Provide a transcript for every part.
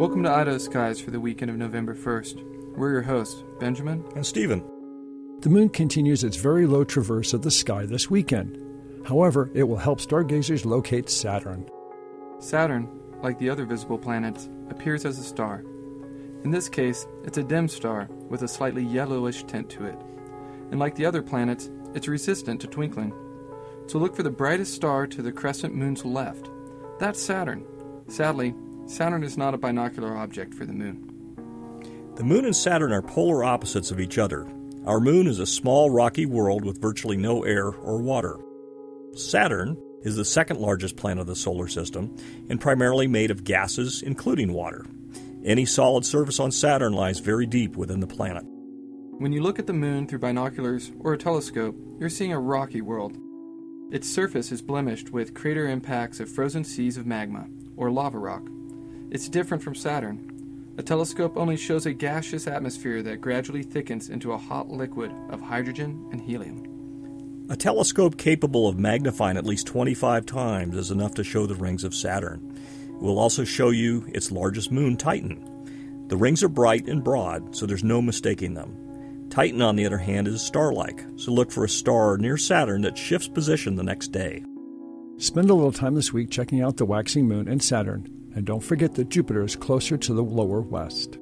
Welcome to Idaho Skies for the weekend of November 1st. We're your hosts, Benjamin and Stephen. The moon continues its very low traverse of the sky this weekend. However, it will help stargazers locate Saturn. Saturn, like the other visible planets, appears as a star. In this case, it's a dim star with a slightly yellowish tint to it. And like the other planets, it's resistant to twinkling. So look for the brightest star to the crescent moon's left. That's Saturn. Sadly, Saturn is not a binocular object for the moon. The moon and Saturn are polar opposites of each other. Our moon is a small rocky world with virtually no air or water. Saturn is the second largest planet of the solar system and primarily made of gases, including water. Any solid surface on Saturn lies very deep within the planet. When you look at the moon through binoculars or a telescope, you're seeing a rocky world. Its surface is blemished with crater impacts of frozen seas of magma, or lava rock. It's different from Saturn. A telescope only shows a gaseous atmosphere that gradually thickens into a hot liquid of hydrogen and helium. A telescope capable of magnifying at least 25 times is enough to show the rings of Saturn. It will also show you its largest moon, Titan. The rings are bright and broad, so there's no mistaking them. Titan, on the other hand, is star like, so look for a star near Saturn that shifts position the next day. Spend a little time this week checking out the waxing moon and Saturn, and don't forget that Jupiter is closer to the lower west.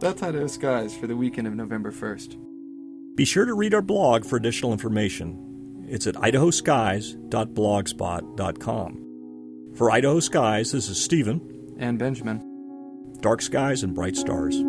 That's Idaho Skies for the weekend of November 1st. Be sure to read our blog for additional information. It's at idahoskies.blogspot.com. For Idaho Skies, this is Stephen. And Benjamin. Dark skies and bright stars.